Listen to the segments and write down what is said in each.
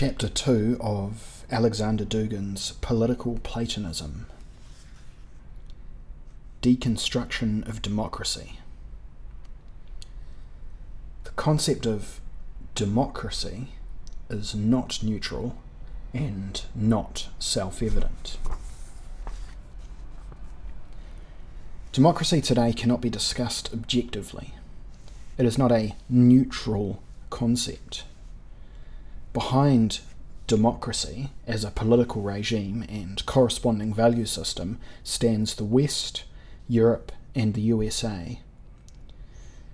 Chapter 2 of Alexander Dugin's Political Platonism Deconstruction of Democracy. The concept of democracy is not neutral and not self evident. Democracy today cannot be discussed objectively. It is not a neutral concept behind democracy as a political regime and corresponding value system stands the West, Europe, and the USA.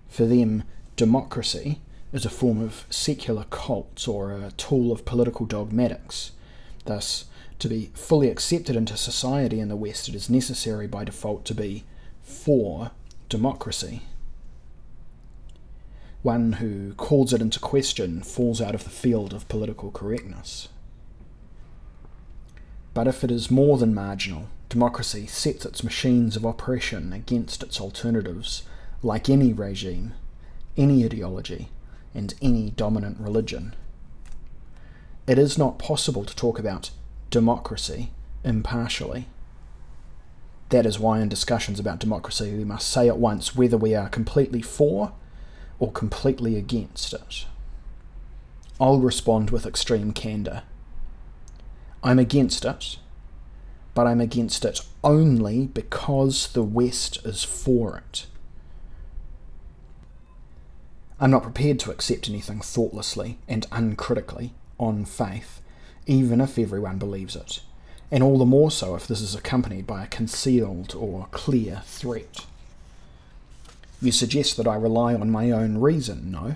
For them, democracy is a form of secular cult or a tool of political dogmatics. Thus, to be fully accepted into society in the West, it is necessary by default to be for democracy one who calls it into question falls out of the field of political correctness. But if it is more than marginal, democracy sets its machines of oppression against its alternatives, like any regime, any ideology, and any dominant religion. It is not possible to talk about democracy impartially. That is why, in discussions about democracy, we must say at once whether we are completely for or completely against it. I'll respond with extreme candour. I'm against it, but I'm against it only because the West is for it. I'm not prepared to accept anything thoughtlessly and uncritically on faith, even if everyone believes it, and all the more so if this is accompanied by a concealed or clear threat. You suggest that I rely on my own reason, no?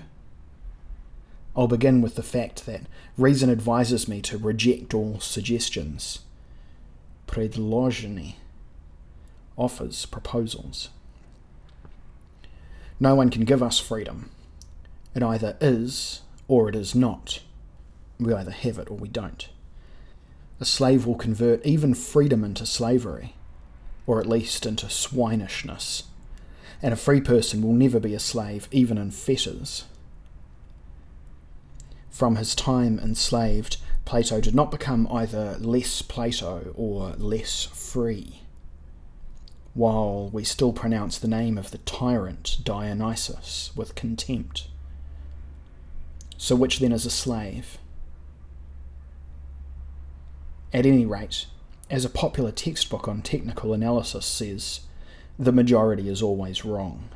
I'll begin with the fact that reason advises me to reject all suggestions. Predložení offers proposals. No one can give us freedom. It either is or it is not. We either have it or we don't. A slave will convert even freedom into slavery, or at least into swinishness and a free person will never be a slave, even in fetters. From his time enslaved, Plato did not become either less Plato or less free. While we still pronounce the name of the tyrant Dionysus with contempt. So, which then is a slave? At any rate, as a popular textbook on technical analysis says, the majority is always wrong.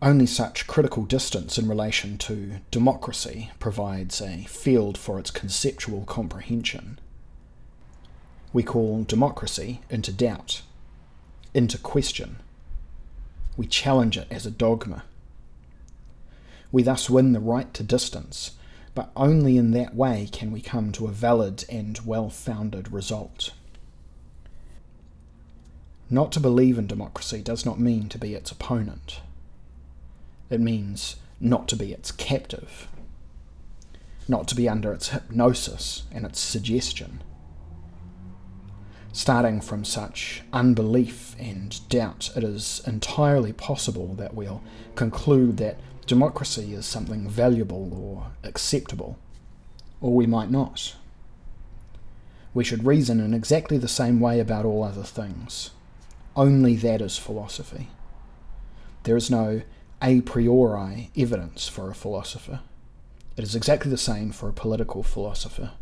Only such critical distance in relation to democracy provides a field for its conceptual comprehension. We call democracy into doubt, into question. We challenge it as a dogma. We thus win the right to distance but only in that way can we come to a valid and well founded result. Not to believe in democracy does not mean to be its opponent. It means not to be its captive, not to be under its hypnosis and its suggestion. Starting from such unbelief and doubt, it is entirely possible that we'll conclude that democracy is something valuable or acceptable, or we might not. We should reason in exactly the same way about all other things. Only that is philosophy. There is no a priori evidence for a philosopher. It is exactly the same for a political philosopher.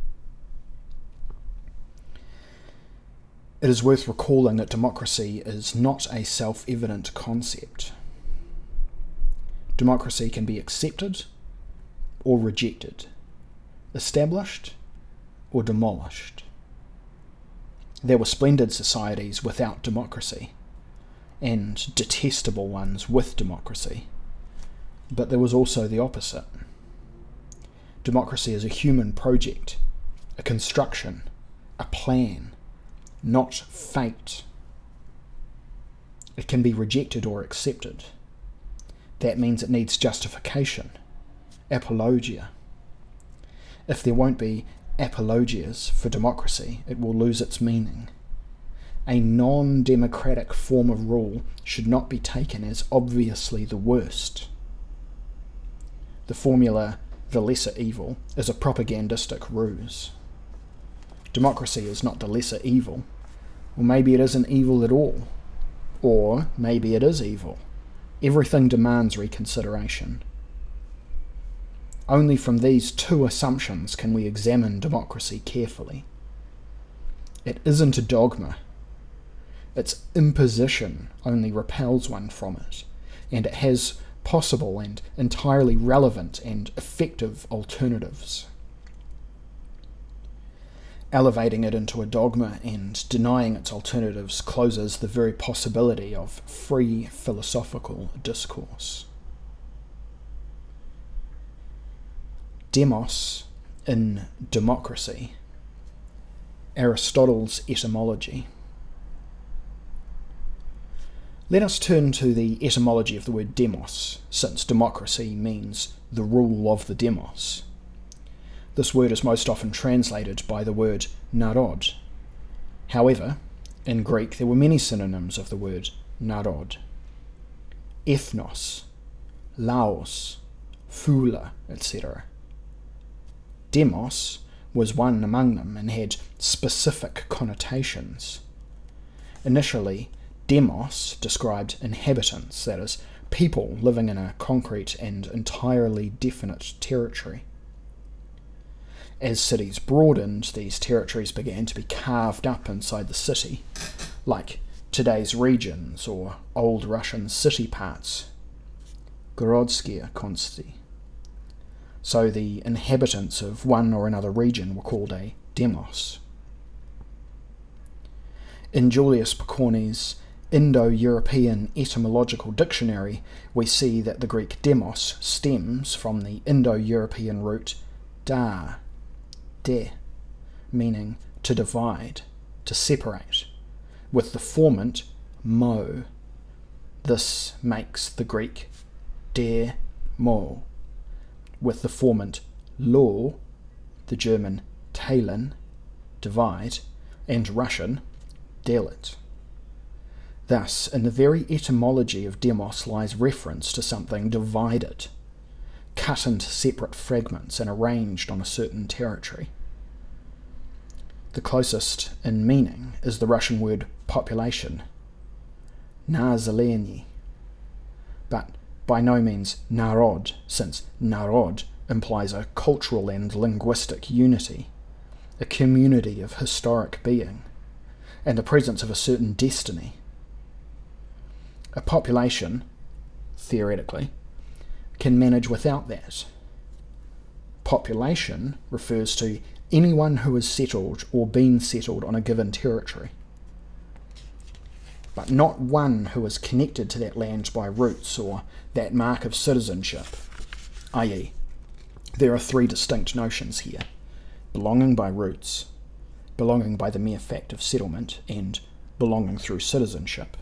It is worth recalling that democracy is not a self evident concept democracy can be accepted or rejected, established or demolished. There were splendid societies without democracy, and detestable ones with democracy. But there was also the opposite. Democracy is a human project, a construction, a plan, not fate. It can be rejected or accepted that means it needs justification, apologia. If there won't be apologias for democracy, it will lose its meaning. A non democratic form of rule should not be taken as obviously the worst. the formula the lesser evil is a propagandistic ruse. Democracy is not the lesser evil, or maybe it isn't evil at all, or maybe it is evil. Everything demands reconsideration. Only from these two assumptions can we examine democracy carefully. It isn't a dogma. Its imposition only repels one from it, and it has possible and entirely relevant and effective alternatives. Elevating it into a dogma and denying its alternatives closes the very possibility of free philosophical discourse. Demos in democracy, Aristotle's etymology. Let us turn to the etymology of the word demos, since democracy means the rule of the demos. This word is most often translated by the word narod. However, in Greek there were many synonyms of the word narod. Ethnos, laos, phula, etc. Demos was one among them and had specific connotations. Initially, demos described inhabitants, that is, people living in a concrete and entirely definite territory. As cities broadened, these territories began to be carved up inside the city, like today's regions or old Russian city parts. Gorodskia Konsti. So the inhabitants of one or another region were called a demos. In Julius Pokorny's Indo European Etymological Dictionary, we see that the Greek demos stems from the Indo European root da, de, meaning to divide, to separate, with the formant mo. This makes the Greek der mo, with the formant law, the German teilen, divide, and Russian delit. Thus, in the very etymology of demos lies reference to something divided, cut into separate fragments and arranged on a certain territory. The closest in meaning is the Russian word population, nazeleny, but by no means narod, since narod implies a cultural and linguistic unity, a community of historic being, and the presence of a certain destiny. A population, theoretically, can manage without that. Population refers to anyone who has settled or been settled on a given territory, but not one who is connected to that land by roots or that mark of citizenship, i.e., there are three distinct notions here belonging by roots, belonging by the mere fact of settlement, and belonging through citizenship.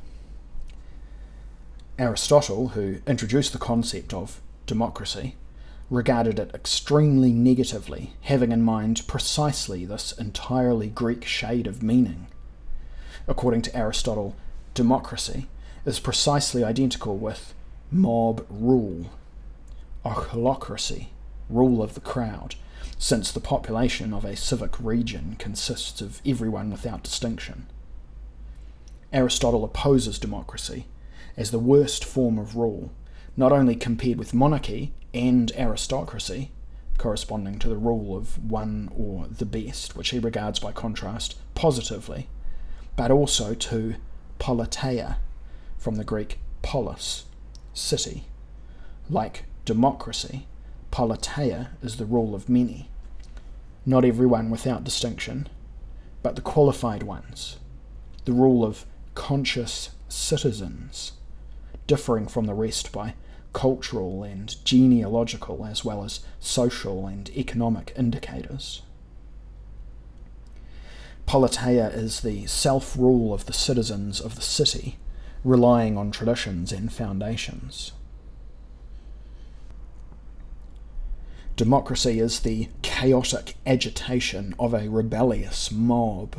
Aristotle, who introduced the concept of democracy, regarded it extremely negatively, having in mind precisely this entirely Greek shade of meaning. According to Aristotle, democracy is precisely identical with mob rule, ochlocracy, rule of the crowd, since the population of a civic region consists of everyone without distinction. Aristotle opposes democracy as the worst form of rule, not only compared with monarchy and aristocracy, corresponding to the rule of one or the best, which he regards by contrast positively, but also to politeia, from the Greek polis, city. Like democracy, politeia is the rule of many. Not everyone without distinction, but the qualified ones, the rule of conscious citizens differing from the rest by cultural and genealogical as well as social and economic indicators. Politeia is the self rule of the citizens of the city, relying on traditions and foundations. Democracy is the chaotic agitation of a rebellious mob.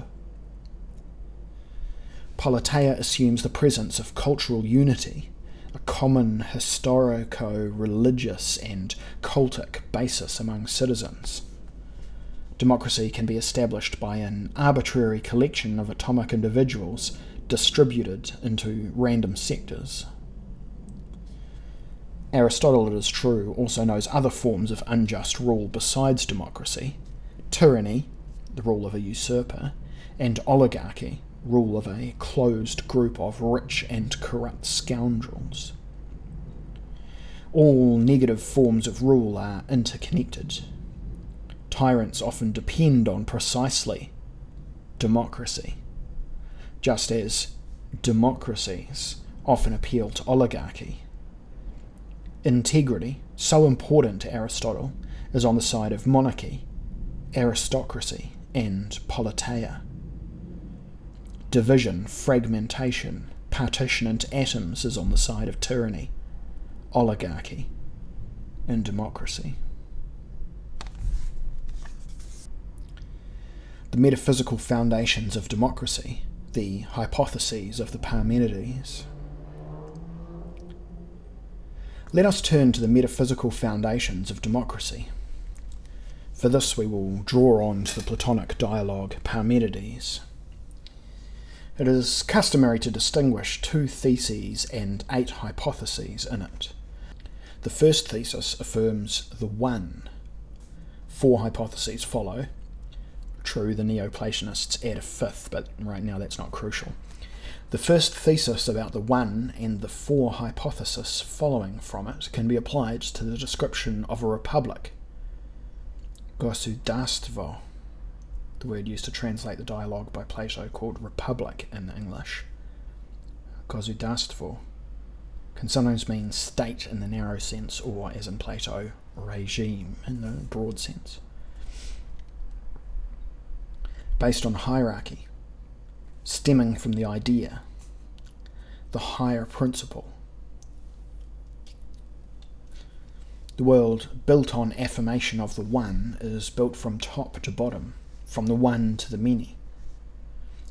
Politeia assumes the presence of cultural unity a common historico religious and cultic basis among citizens. Democracy can be established by an arbitrary collection of atomic individuals distributed into random sectors. Aristotle, it is true, also knows other forms of unjust rule besides democracy tyranny, the rule of a usurper, and oligarchy, rule of a closed group of rich and corrupt scoundrels. All negative forms of rule are interconnected. Tyrants often depend on precisely democracy, just as democracies often appeal to oligarchy. Integrity, so important to Aristotle, is on the side of monarchy, aristocracy, and politeia division, fragmentation, partition into atoms is on the side of tyranny, oligarchy, and democracy. The metaphysical foundations of democracy, the hypotheses of the Parmenides. Let us turn to the metaphysical foundations of democracy. For this, we will draw on to the Platonic dialogue Parmenides. It is customary to distinguish two theses and eight hypotheses in it. The first thesis affirms the one. Four hypotheses follow. True, the Neoplatonists add a fifth, but right now that's not crucial. The first thesis about the one and the four hypotheses following from it can be applied to the description of a republic. Gosudarstvo the word used to translate the dialogue by Plato called republic in English. Gosudarstvo can sometimes mean state in the narrow sense, or, as in Plato, regime in the broad sense. Based on hierarchy, stemming from the idea, the higher principle. The world built on affirmation of the one is built from top to bottom from the one to the many.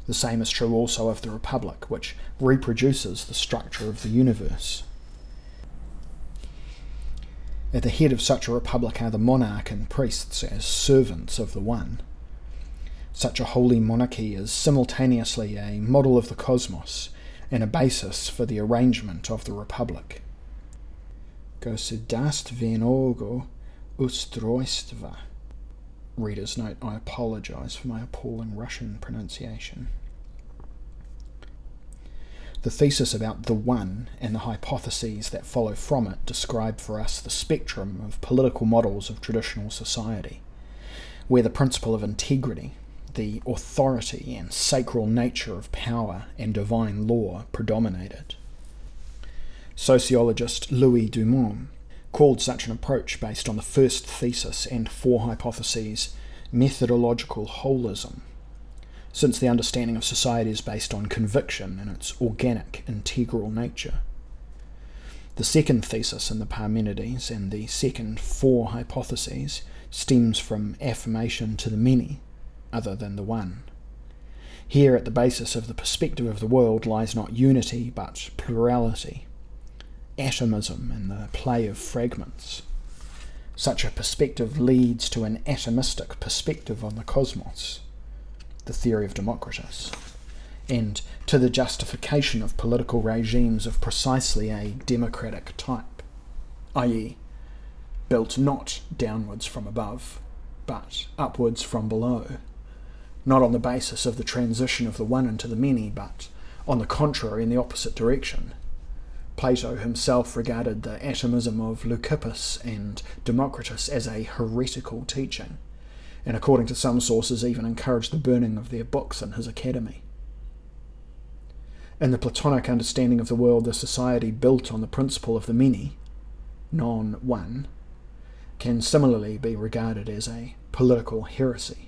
The same is true also of the Republic, which reproduces the structure of the universe. At the head of such a republic are the monarch and priests as servants of the One. Such a holy monarchy is simultaneously a model of the cosmos and a basis for the arrangement of the republic. Gosudastvenogo ustroistva. Reader's note, I apologise for my appalling Russian pronunciation. The thesis about the One and the hypotheses that follow from it describe for us the spectrum of political models of traditional society, where the principle of integrity, the authority and sacral nature of power and divine law predominated. Sociologist Louis Dumont called such an approach based on the first thesis and four hypotheses methodological holism, since the understanding of society is based on conviction and its organic, integral nature. The second thesis in the Parmenides and the second four hypotheses stems from affirmation to the many, other than the one. Here, at the basis of the perspective of the world, lies not unity but plurality, atomism and the play of fragments. Such a perspective leads to an atomistic perspective on the cosmos, the theory of Democritus, and to the justification of political regimes of precisely a democratic type, i.e., built not downwards from above, but upwards from below, not on the basis of the transition of the one into the many, but on the contrary in the opposite direction, Plato himself regarded the atomism of Leucippus and Democritus as a heretical teaching, and according to some sources even encouraged the burning of their books in his academy. In the Platonic understanding of the world, the society built on the principle of the many, non one, can similarly be regarded as a political heresy.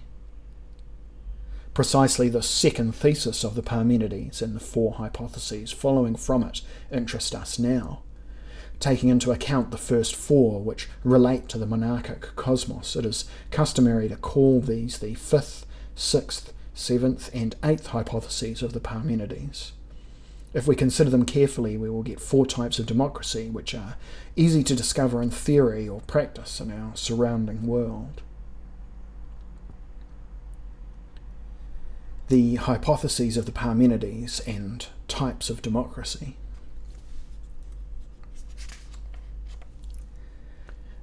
Precisely the second thesis of the Parmenides and the four hypotheses following from it interest us now. Taking into account the first four, which relate to the monarchic cosmos, it is customary to call these the fifth, sixth, seventh, and eighth hypotheses of the Parmenides. If we consider them carefully, we will get four types of democracy, which are easy to discover in theory or practice in our surrounding world. The hypotheses of the Parmenides and types of democracy.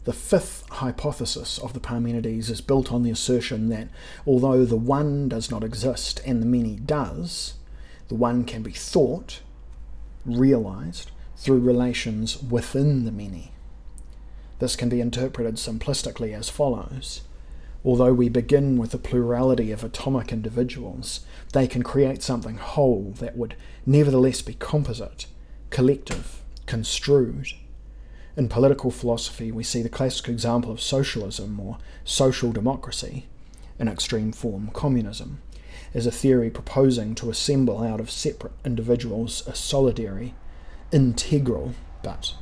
The fifth hypothesis of the Parmenides is built on the assertion that although the one does not exist and the many does, the one can be thought, realized, through relations within the many. This can be interpreted simplistically as follows. Although we begin with a plurality of atomic individuals, they can create something whole that would nevertheless be composite, collective, construed, in political philosophy, we see the classic example of socialism or social democracy, in extreme form communism, as a theory proposing to assemble out of separate individuals a solidary, integral, but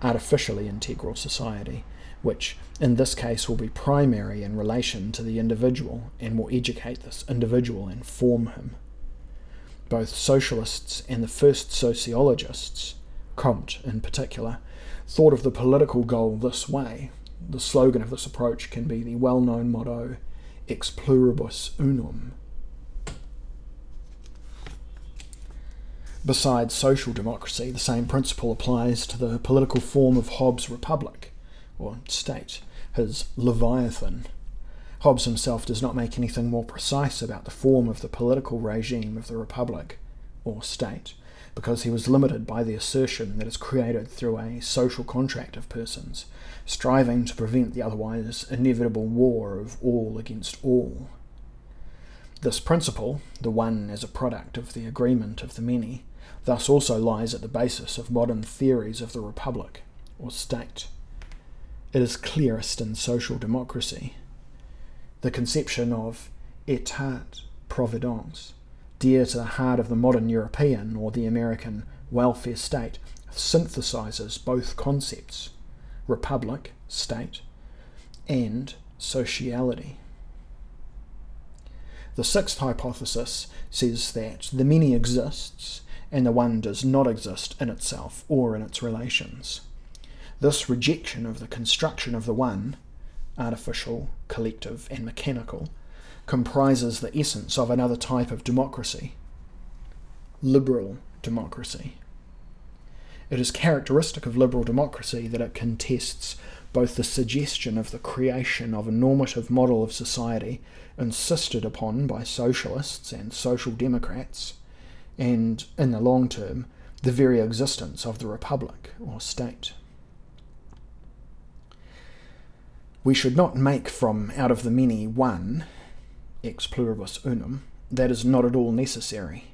artificially integral society, which in this case will be primary in relation to the individual and will educate this individual and form him. Both socialists and the first sociologists, Comte in particular, thought of the political goal this way. The slogan of this approach can be the well known motto Ex pluribus unum. Besides social democracy, the same principle applies to the political form of Hobbes' republic, or state, his Leviathan. Hobbes himself does not make anything more precise about the form of the political regime of the republic, or state, because he was limited by the assertion that is created through a social contract of persons, striving to prevent the otherwise inevitable war of all against all. This principle, the one as a product of the agreement of the many, thus also lies at the basis of modern theories of the republic, or state. It is clearest in social democracy. The conception of état providence dear to the heart of the modern European or the American welfare state, synthesizes both concepts republic, state, and sociality. The sixth hypothesis says that the many exists and the one does not exist in itself or in its relations. This rejection of the construction of the one, artificial, collective, and mechanical, comprises the essence of another type of democracy liberal democracy. It is characteristic of liberal democracy that it contests both the suggestion of the creation of a normative model of society insisted upon by socialists and social democrats, and, in the long term, the very existence of the republic or state. We should not make from out of the many one ex pluribus unum, that is not at all necessary.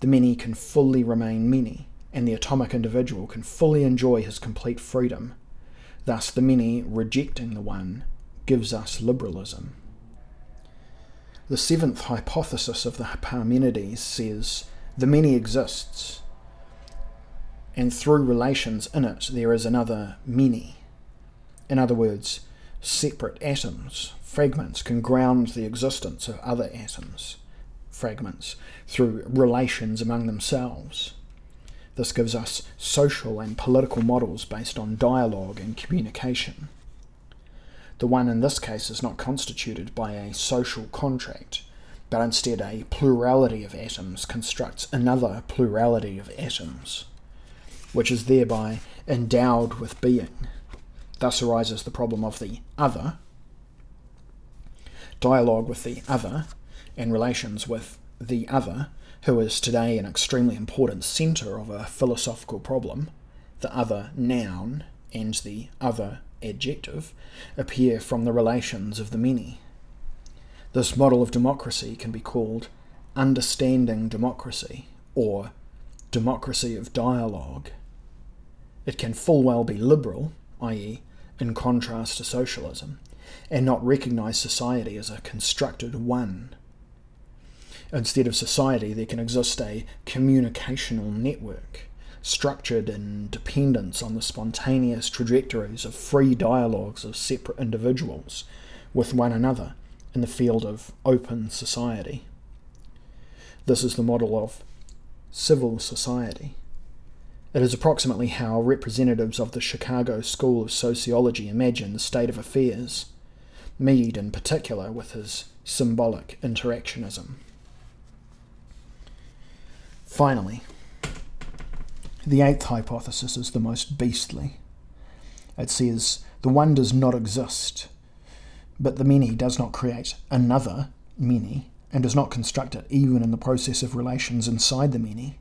The many can fully remain many, and the atomic individual can fully enjoy his complete freedom. Thus, the many rejecting the one gives us liberalism. The seventh hypothesis of the Parmenides says the many exists, and through relations in it there is another many. In other words, separate atoms fragments can ground the existence of other atoms, fragments, through relations among themselves. This gives us social and political models based on dialogue and communication. The one in this case is not constituted by a social contract, but instead a plurality of atoms constructs another plurality of atoms, which is thereby endowed with being. Thus arises the problem of the other, dialogue with the other and relations with the other, who is today an extremely important centre of a philosophical problem, the other noun and the other adjective, appear from the relations of the many. This model of democracy can be called understanding democracy or democracy of dialogue. It can full well be liberal, i.e., in contrast to socialism, and not recognize society as a constructed one. Instead of society, there can exist a communicational network, structured in dependence on the spontaneous trajectories of free dialogues of separate individuals with one another in the field of open society. This is the model of civil society. It is approximately how representatives of the Chicago School of Sociology imagine the state of affairs, Mead in particular with his symbolic interactionism. Finally, the eighth hypothesis is the most beastly. It says the one does not exist, but the many does not create another many and does not construct it even in the process of relations inside the many.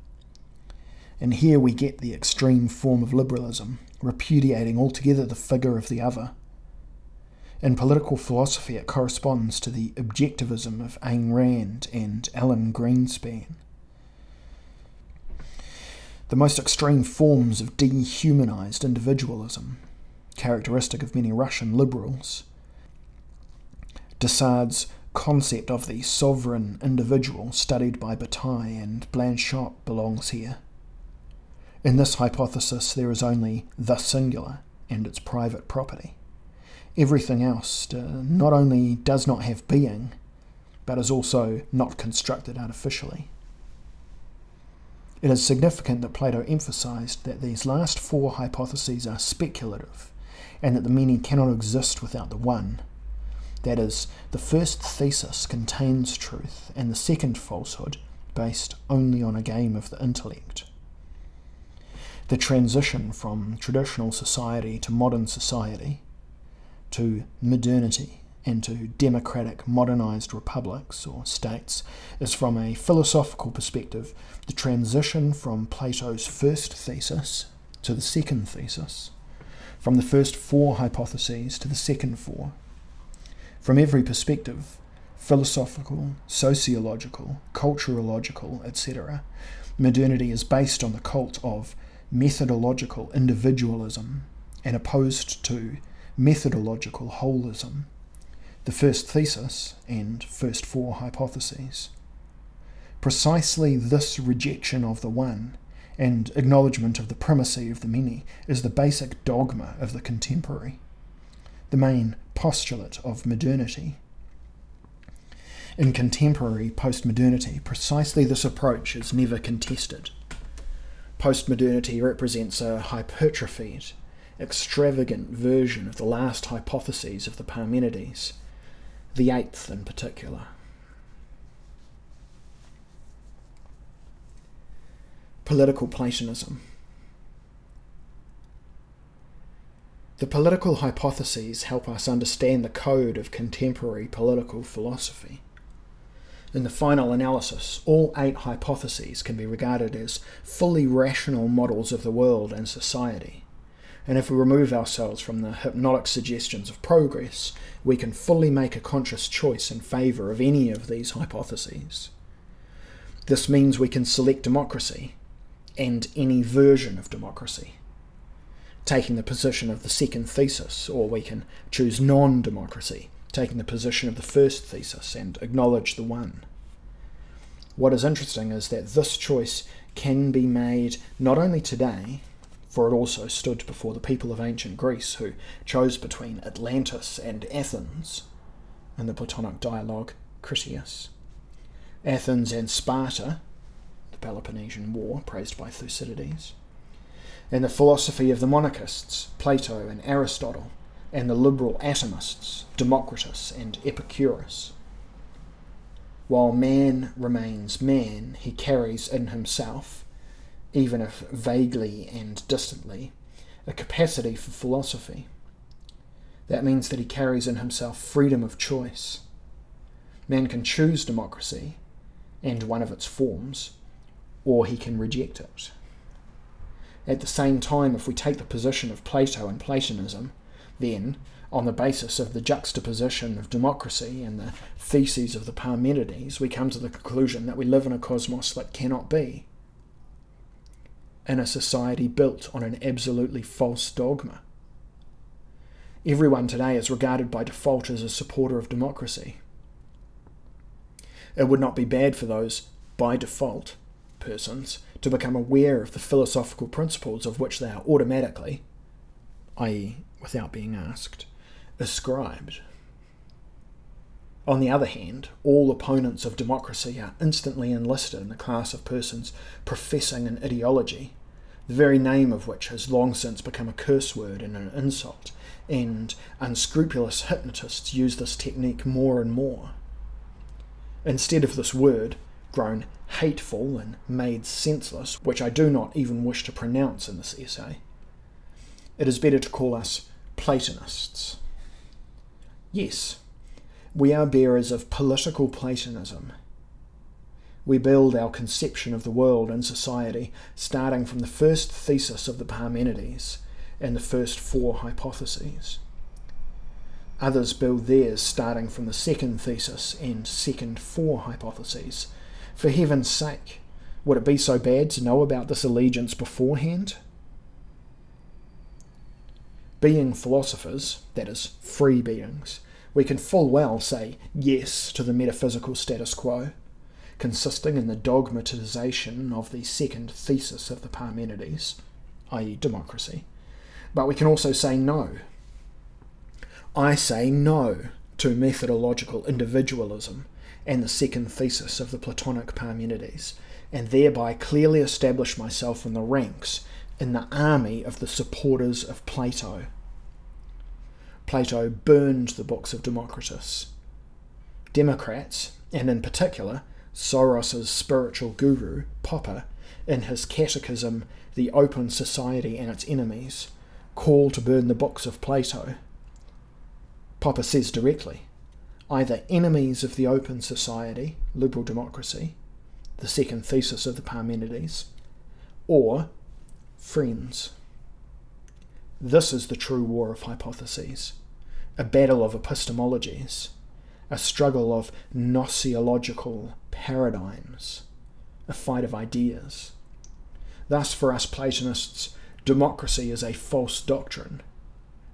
And here we get the extreme form of liberalism, repudiating altogether the figure of the other. In political philosophy, it corresponds to the objectivism of Ayn Rand and Alan Greenspan. The most extreme forms of dehumanized individualism, characteristic of many Russian liberals. de Sade's concept of the sovereign individual studied by Bataille and Blanchot belongs here. In this hypothesis, there is only the singular and its private property. Everything else uh, not only does not have being, but is also not constructed artificially. It is significant that Plato emphasized that these last four hypotheses are speculative and that the many cannot exist without the one that is, the first thesis contains truth, and the second falsehood based only on a game of the intellect. The transition from traditional society to modern society, to modernity, and to democratic modernized republics or states is from a philosophical perspective the transition from Plato's first thesis to the second thesis, from the first four hypotheses to the second four from every perspective philosophical, sociological, culturological, etc. Modernity is based on the cult of methodological individualism and opposed to methodological holism, the first thesis and first four hypotheses. Precisely this rejection of the one and acknowledgement of the primacy of the many is the basic dogma of the contemporary the main postulate of modernity. In contemporary postmodernity, precisely this approach is never contested. Postmodernity represents a hypertrophied, extravagant version of the last hypotheses of the Parmenides, the eighth in particular. Political Platonism. The political hypotheses help us understand the code of contemporary political philosophy. In the final analysis, all eight hypotheses can be regarded as fully rational models of the world and society. And if we remove ourselves from the hypnotic suggestions of progress, we can fully make a conscious choice in favour of any of these hypotheses. This means we can select democracy and any version of democracy taking the position of the second thesis, or we can choose non democracy, taking the position of the first thesis and acknowledge the one. What is interesting is that this choice can be made not only today, for it also stood before the people of ancient Greece who chose between Atlantis and Athens in the Platonic dialogue Critias. Athens and Sparta, the Peloponnesian War, praised by Thucydides in the philosophy of the monarchists, Plato and Aristotle, and the liberal atomists, Democritus and Epicurus. While man remains man, he carries in himself, even if vaguely and distantly, a capacity for philosophy. That means that he carries in himself freedom of choice. Man can choose democracy and one of its forms, or he can reject it. At the same time, if we take the position of Plato and Platonism, then, on the basis of the juxtaposition of democracy and the theses of the Parmenides, we come to the conclusion that we live in a cosmos that cannot be. In a society built on an absolutely false dogma. Everyone today is regarded by default as a supporter of democracy. It would not be bad for those, by default, persons to become aware of the philosophical principles of which they are automatically, i.e., without being asked, ascribed. On the other hand, all opponents of democracy are instantly enlisted in the class of persons professing an ideology, the very name of which has long since become a curse word and an insult, and unscrupulous hypnotists use this technique more and more. Instead of this word, grown hateful and made senseless, which I do not even wish to pronounce in this essay, it is better to call us Platonists. Yes, we are bearers of political Platonism. We build our conception of the world and society starting from the first thesis of the Parmenides and the first four hypotheses. Others build theirs starting from the second thesis and second four hypotheses. For heaven's sake, would it be so bad to know about this allegiance beforehand? Being philosophers, that is, free beings, we can full well say yes to the metaphysical status quo, consisting in the dogmatization of the second thesis of the Parmenides, i.e., democracy. But we can also say no. I say no to methodological individualism and the second thesis of the Platonic Parmenides, and thereby clearly establish myself in the ranks in the army of the supporters of Plato. Plato burned the books of Democritus. Democrats, and in particular Soros's spiritual guru, Popper, in his catechism, The Open Society and Its Enemies, call to burn the books of Plato. Popper says directly either enemies of the open society, liberal democracy, the second thesis of the Parmenides, or friends. This is the true war of hypotheses, a battle of epistemologies, a struggle of gnoseological paradigms, a fight of ideas. Thus, for us Platonists, democracy is a false doctrine.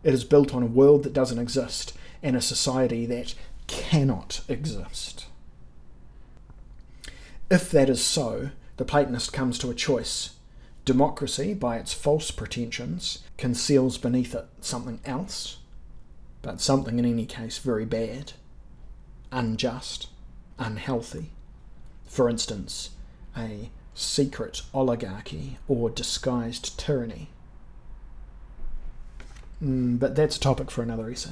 It is built on a world that doesn't exist and a society that cannot exist. If that is so, the Platonist comes to a choice. Democracy, by its false pretensions, conceals beneath it something else, but something in any case very bad, unjust, unhealthy. For instance, a secret oligarchy or disguised tyranny. Mm, but that's a topic for another essay.